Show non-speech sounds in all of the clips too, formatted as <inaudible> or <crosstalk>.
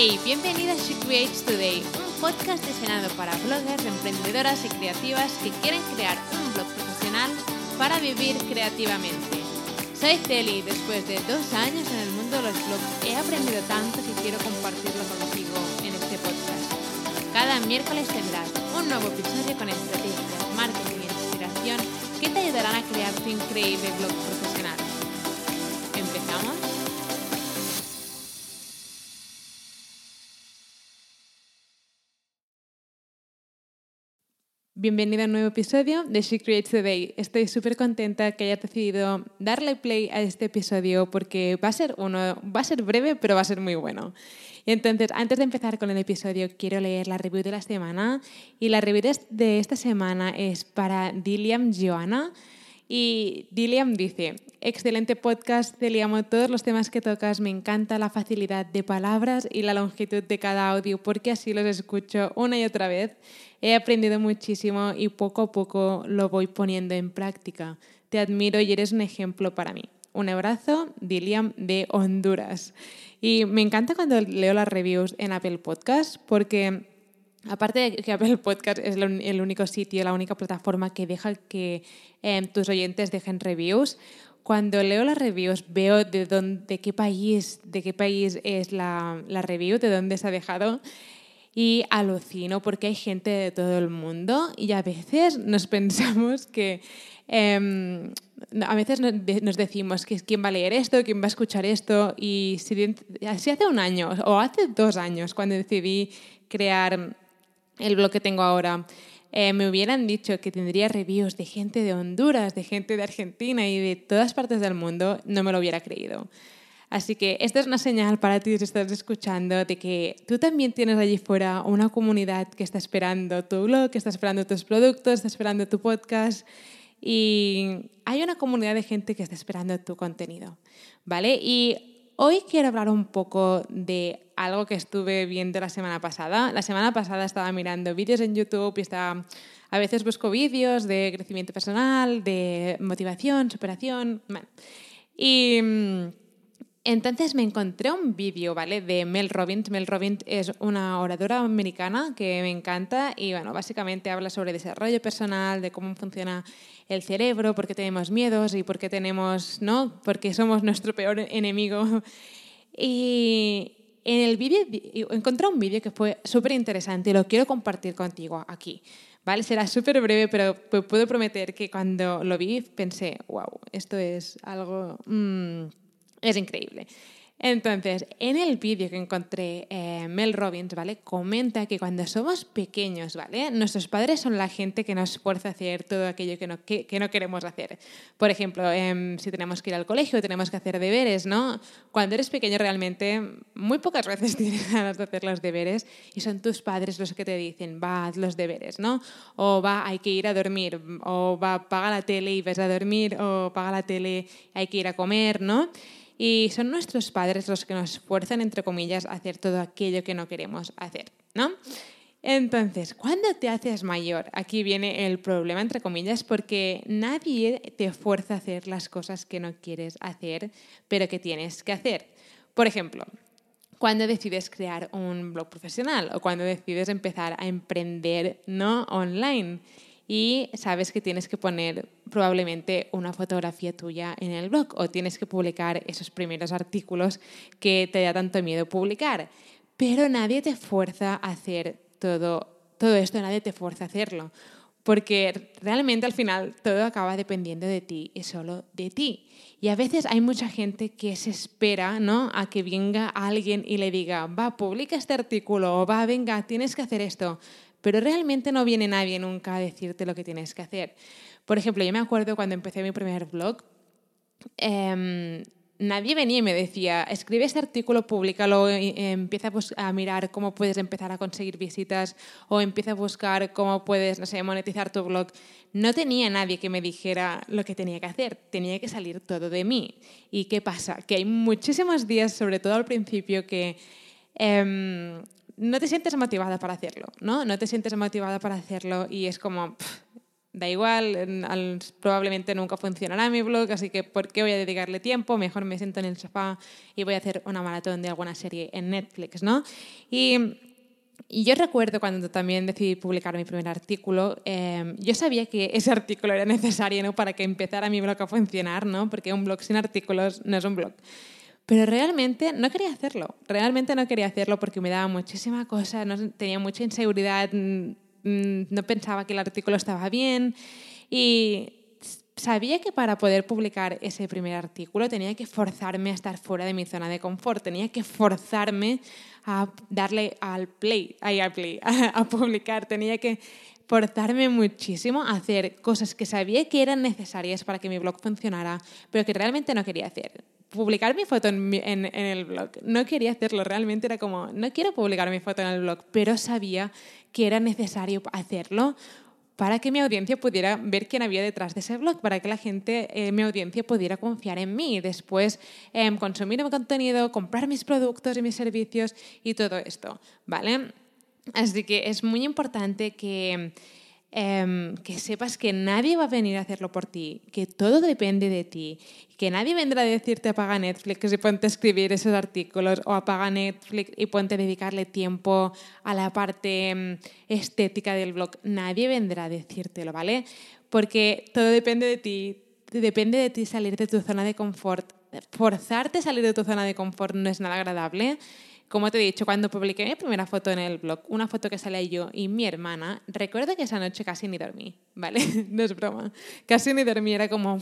Hey, bienvenida a She Creates Today, un podcast diseñado para bloggers, emprendedoras y creativas que quieren crear un blog profesional para vivir creativamente. Soy Celi y después de dos años en el mundo de los blogs he aprendido tanto que quiero compartirlo contigo en este podcast. Cada miércoles tendrás un nuevo episodio con estrategias, marketing e inspiración que te ayudarán a crear tu increíble blog profesional. ¿Empezamos? Bienvenido a un nuevo episodio de She Creates Today. Estoy súper contenta que hayas decidido darle play a este episodio porque va a ser uno, va a ser breve, pero va a ser muy bueno. Y entonces, antes de empezar con el episodio, quiero leer la review de la semana. Y la review de esta semana es para Dilliam Joanna. Y Dilliam dice, excelente podcast, te amo todos los temas que tocas, me encanta la facilidad de palabras y la longitud de cada audio porque así los escucho una y otra vez. He aprendido muchísimo y poco a poco lo voy poniendo en práctica. Te admiro y eres un ejemplo para mí. Un abrazo, Dilliam de Honduras. Y me encanta cuando leo las reviews en Apple Podcast porque Aparte de que Apple Podcast es el único sitio, la única plataforma que deja que em, tus oyentes dejen reviews, cuando leo las reviews veo de, dónde, qué país, de qué país es la, la review, de dónde se ha dejado y alucino porque hay gente de todo el mundo y a veces nos <laughs> pensamos que em, a veces nos decimos que quién va a leer esto, quién va a escuchar esto y si, si hace un año o hace dos años cuando decidí crear el blog que tengo ahora, eh, me hubieran dicho que tendría reviews de gente de Honduras, de gente de Argentina y de todas partes del mundo, no me lo hubiera creído. Así que esta es una señal para ti si estás escuchando de que tú también tienes allí fuera una comunidad que está esperando tu blog, que está esperando tus productos, está esperando tu podcast y hay una comunidad de gente que está esperando tu contenido, ¿vale? Y Hoy quiero hablar un poco de algo que estuve viendo la semana pasada. La semana pasada estaba mirando vídeos en YouTube y estaba, a veces busco vídeos de crecimiento personal, de motivación, superación. Y mm, entonces me encontré un vídeo, ¿vale? De Mel Robbins. Mel Robbins es una oradora americana que me encanta y, bueno, básicamente habla sobre desarrollo personal, de cómo funciona el cerebro, por qué tenemos miedos y por qué tenemos, ¿no? Porque somos nuestro peor enemigo. <laughs> Y en el vídeo encontré un vídeo que fue súper interesante y lo quiero compartir contigo aquí. ¿Vale? Será súper breve, pero puedo prometer que cuando lo vi pensé, wow, esto es algo... Mm, es increíble. Entonces, en el vídeo que encontré, eh, Mel Robbins, ¿vale? Comenta que cuando somos pequeños, ¿vale? Nuestros padres son la gente que nos fuerza a hacer todo aquello que no, que, no queremos hacer. Por ejemplo, em, si tenemos que ir al colegio, tenemos que hacer deberes, ¿no? Cuando eres pequeño realmente, muy pocas veces <laughs> tienes ganas de hacer los deberes y son tus padres los que te dicen, va, haz los deberes, ¿no? O va, hay que ir a dormir, o va, paga la tele y ves a dormir, o paga la tele, hay que ir a comer, ¿no? Y son nuestros padres los que nos fuerzan, entre comillas, a hacer todo aquello que no queremos hacer, ¿no? Entonces, cuando te haces mayor, aquí viene el problema, entre comillas, porque nadie te fuerza a hacer las cosas que no quieres hacer, pero que tienes que hacer. Por ejemplo, cuando decides crear un blog profesional o cuando decides empezar a emprender no online y sabes que tienes que poner probablemente una fotografía tuya en el blog o tienes que publicar esos primeros artículos que te da tanto miedo publicar. Pero nadie te fuerza a hacer todo, todo esto, nadie te fuerza a hacerlo. Porque realmente al final todo acaba dependiendo de ti y solo de ti. Y a veces hay mucha gente que se espera ¿no? a que venga alguien y le diga, va, publica este artículo, o va, venga, tienes que hacer esto pero realmente no viene nadie nunca a decirte lo que tienes que hacer. Por ejemplo, yo me acuerdo cuando empecé mi primer blog, em, nadie venía y me decía, escribe este artículo, públicalo, empieza a, mirar cómo puedes empezar a conseguir visitas o empieza a buscar cómo puedes, no sé, monetizar tu blog. No tenía nadie que me dijera lo que tenía que hacer, tenía que salir todo de mí. ¿Y qué pasa? Que hay muchísimos días, sobre todo al principio, que em, no te sientes motivada para hacerlo, ¿no? No te sientes motivada para hacerlo y es como, da igual, probablemente nunca funcionará mi blog, así que ¿por qué voy a dedicarle tiempo? Mejor me siento en el sofá y voy a hacer una maratón de alguna serie en Netflix, ¿no? Y, yo recuerdo cuando también decidí publicar mi primer artículo, em, yo sabía que ese artículo era necesario ¿no? para que empezara mi blog a funcionar, ¿no? porque un blog sin artículos no es un blog. Pero realmente no quería hacerlo, realmente no quería hacerlo porque me daba muchísima cosa, no, tenía mucha inseguridad, no pensaba que el artículo estaba bien y sabía que para poder publicar ese primer artículo tenía que forzarme a estar fuera de mi zona de confort, tenía que forzarme a darle al play, al play <laughs> a, publicar, tenía que forzarme muchísimo a hacer cosas que sabía que eran necesarias para que mi blog funcionara, pero que realmente no quería hacer. Publicar mi foto en, en, el blog, no quería hacerlo, realmente era como, no quiero publicar mi foto en el blog, pero sabía que era necesario hacerlo para que mi audiencia pudiera ver quién había detrás de ese blog, para que la gente, eh, mi audiencia, pudiera confiar en mí después eh, consumir mi contenido, comprar mis productos y mis servicios y todo esto, ¿vale? Así que es muy importante que Em, que sepas que nadie va a venir a hacerlo por ti, que todo depende de ti, que nadie vendrá a decirte apaga Netflix y ponte a escribir esos artículos o apaga Netflix y ponte a dedicarle tiempo a la parte em, estética del blog. Nadie vendrá a decírtelo, ¿vale? Porque todo depende de ti, depende de ti salir de tu zona de confort. Forzarte a salir de tu zona de confort no es nada agradable como te he dicho, cuando publiqué mi primera foto en el blog, una foto que salía yo y mi hermana, recuerdo que esa noche casi ni dormí, ¿vale? <laughs> no es broma. Casi ni dormí, era como,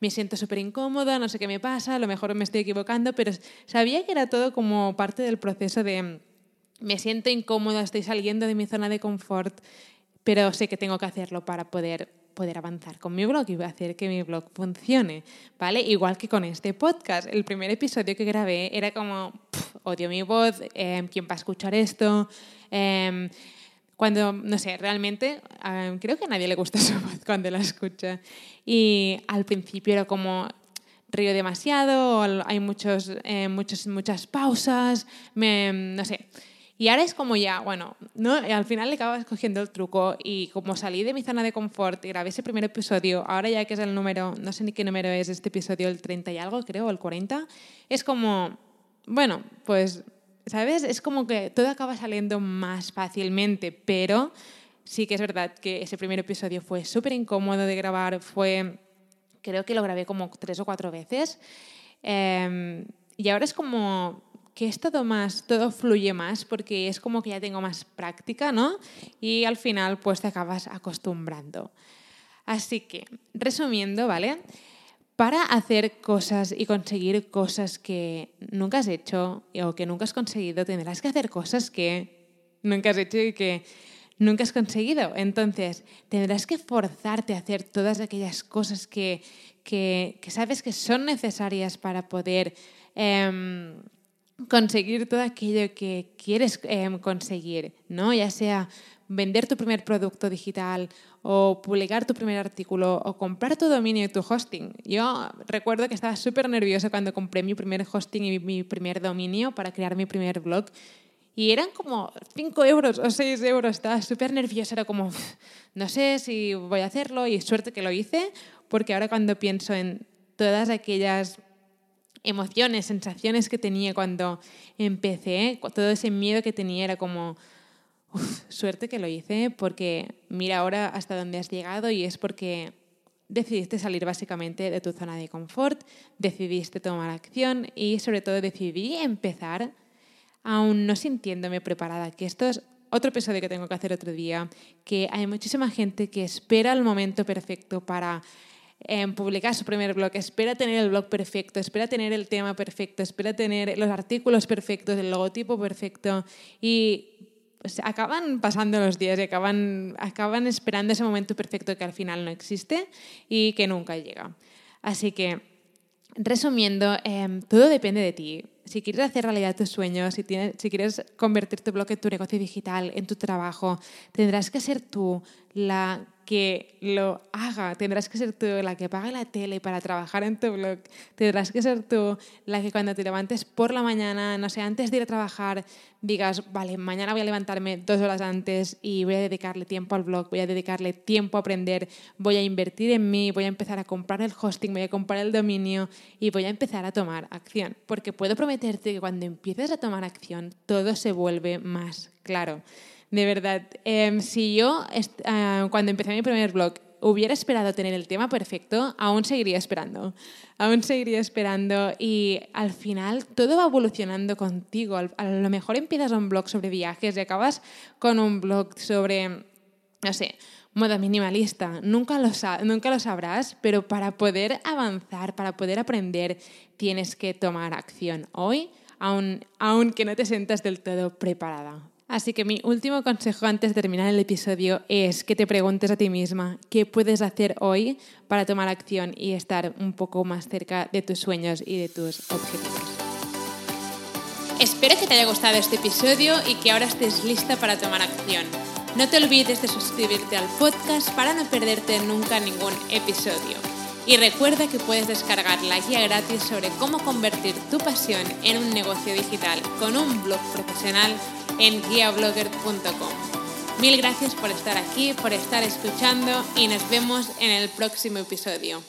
me siento súper incómoda, no sé qué me pasa, a lo mejor me estoy equivocando, pero sabía que era todo como parte del proceso de, me siento incómoda, estoy saliendo de mi zona de confort, pero sé que tengo que hacerlo para poder poder avanzar con mi blog y hacer que mi blog funcione, ¿vale? Igual que con este podcast. El primer episodio que grabé era como, odio mi voz, eh, ¿quién va a escuchar esto? Em, cuando, no sé, realmente em, creo que a nadie le gusta <laughs> su voz cuando la escucha. Y al principio era como, río demasiado, hay muchos, eh, muchos, muchas pausas, me, no sé. Y ahora es como ya, bueno, ¿no? al final le acabas cogiendo el truco y como salí de mi zona de confort y grabé ese primer episodio, ahora ya que es el número, no sé ni qué número es este episodio, el 30 y algo creo, o el 40, es como, bueno, pues, ¿sabes? Es como que todo acaba saliendo más fácilmente, pero sí que es verdad que ese primer episodio fue súper incómodo de grabar, fue, creo que lo grabé como tres o cuatro veces. Em, y ahora es como que es todo más, todo fluye más porque es como que ya tengo más práctica, ¿no? Y al final pues te acabas acostumbrando. Así que, resumiendo, ¿vale? Para hacer cosas y conseguir cosas que nunca has hecho o que nunca has conseguido, tendrás que hacer cosas que nunca has hecho y que nunca has conseguido. Entonces, tendrás que forzarte a hacer todas aquellas cosas que, que, sabes que son necesarias para poder... Em, conseguir todo aquello que quieres em, conseguir, ¿no? Ya sea vender tu primer producto digital o publicar tu primer artículo o comprar tu dominio y tu hosting. Yo recuerdo que estaba súper nerviosa cuando compré mi primer hosting y mi primer dominio para crear mi primer blog. Y eran como 5 euros o 6 euros. Estaba súper nerviosa. Era como, no sé si voy a hacerlo y suerte que lo hice, porque ahora cuando pienso en todas aquellas emociones, sensaciones que tenía cuando empecé, todo ese miedo que tenía era como, suerte que lo hice, porque mira ahora hasta dónde has llegado y es porque decidiste salir básicamente de tu zona de confort, decidiste tomar acción y sobre todo decidí empezar aún no sintiéndome preparada, que esto es otro episodio que tengo que hacer otro día, que hay muchísima gente que espera el momento perfecto para en publicar su primer blog, espera tener el blog perfecto, espera tener el tema perfecto, espera tener los artículos perfectos, el logotipo perfecto y pues, acaban pasando los días y acaban, acaban esperando ese momento perfecto que al final no existe y que nunca llega. Así que, resumiendo, em, todo depende de ti. Si quieres hacer realidad tus sueños, si, tienes, si quieres convertir tu blog tu negocio digital, en tu trabajo, tendrás que ser tú la que lo haga, tendrás que ser tú la que pague la tele para trabajar en tu blog, tendrás que ser tú la que cuando te levantes por la mañana, no sé, antes de ir a trabajar, digas, vale, mañana voy a levantarme dos horas antes y voy a dedicarle tiempo al blog, voy a dedicarle tiempo a aprender, voy a invertir en mí, voy a empezar a comprar el hosting, voy a comprar el dominio y voy a empezar a tomar acción, porque puedo prometerte que cuando empieces a tomar acción todo se vuelve más claro. De verdad, em, si yo ah, cuando empecé mi primer blog hubiera esperado tener el tema perfecto, aún seguiría esperando. Aún seguiría esperando y al final todo va evolucionando contigo. A lo mejor empiezas un blog sobre viajes y acabas con un blog sobre, no sé, moda minimalista. Nunca lo, nunca lo sabrás, pero para poder avanzar, para poder aprender, tienes que tomar acción hoy, aun, aunque no te sientas del todo preparada. Así que mi último consejo antes de terminar el episodio es que te preguntes a ti misma qué puedes hacer hoy para tomar acción y estar un poco más cerca de tus sueños y de tus objetivos. Espero que te haya gustado este episodio y que ahora estés lista para tomar acción. No te olvides de suscribirte al podcast para no perderte nunca ningún episodio. Y recuerda que puedes descargar la guía gratis sobre cómo convertir tu pasión en un negocio digital con un blog profesional en guiablogger.com. Mil gracias por estar aquí, por estar escuchando y nos vemos en el próximo episodio.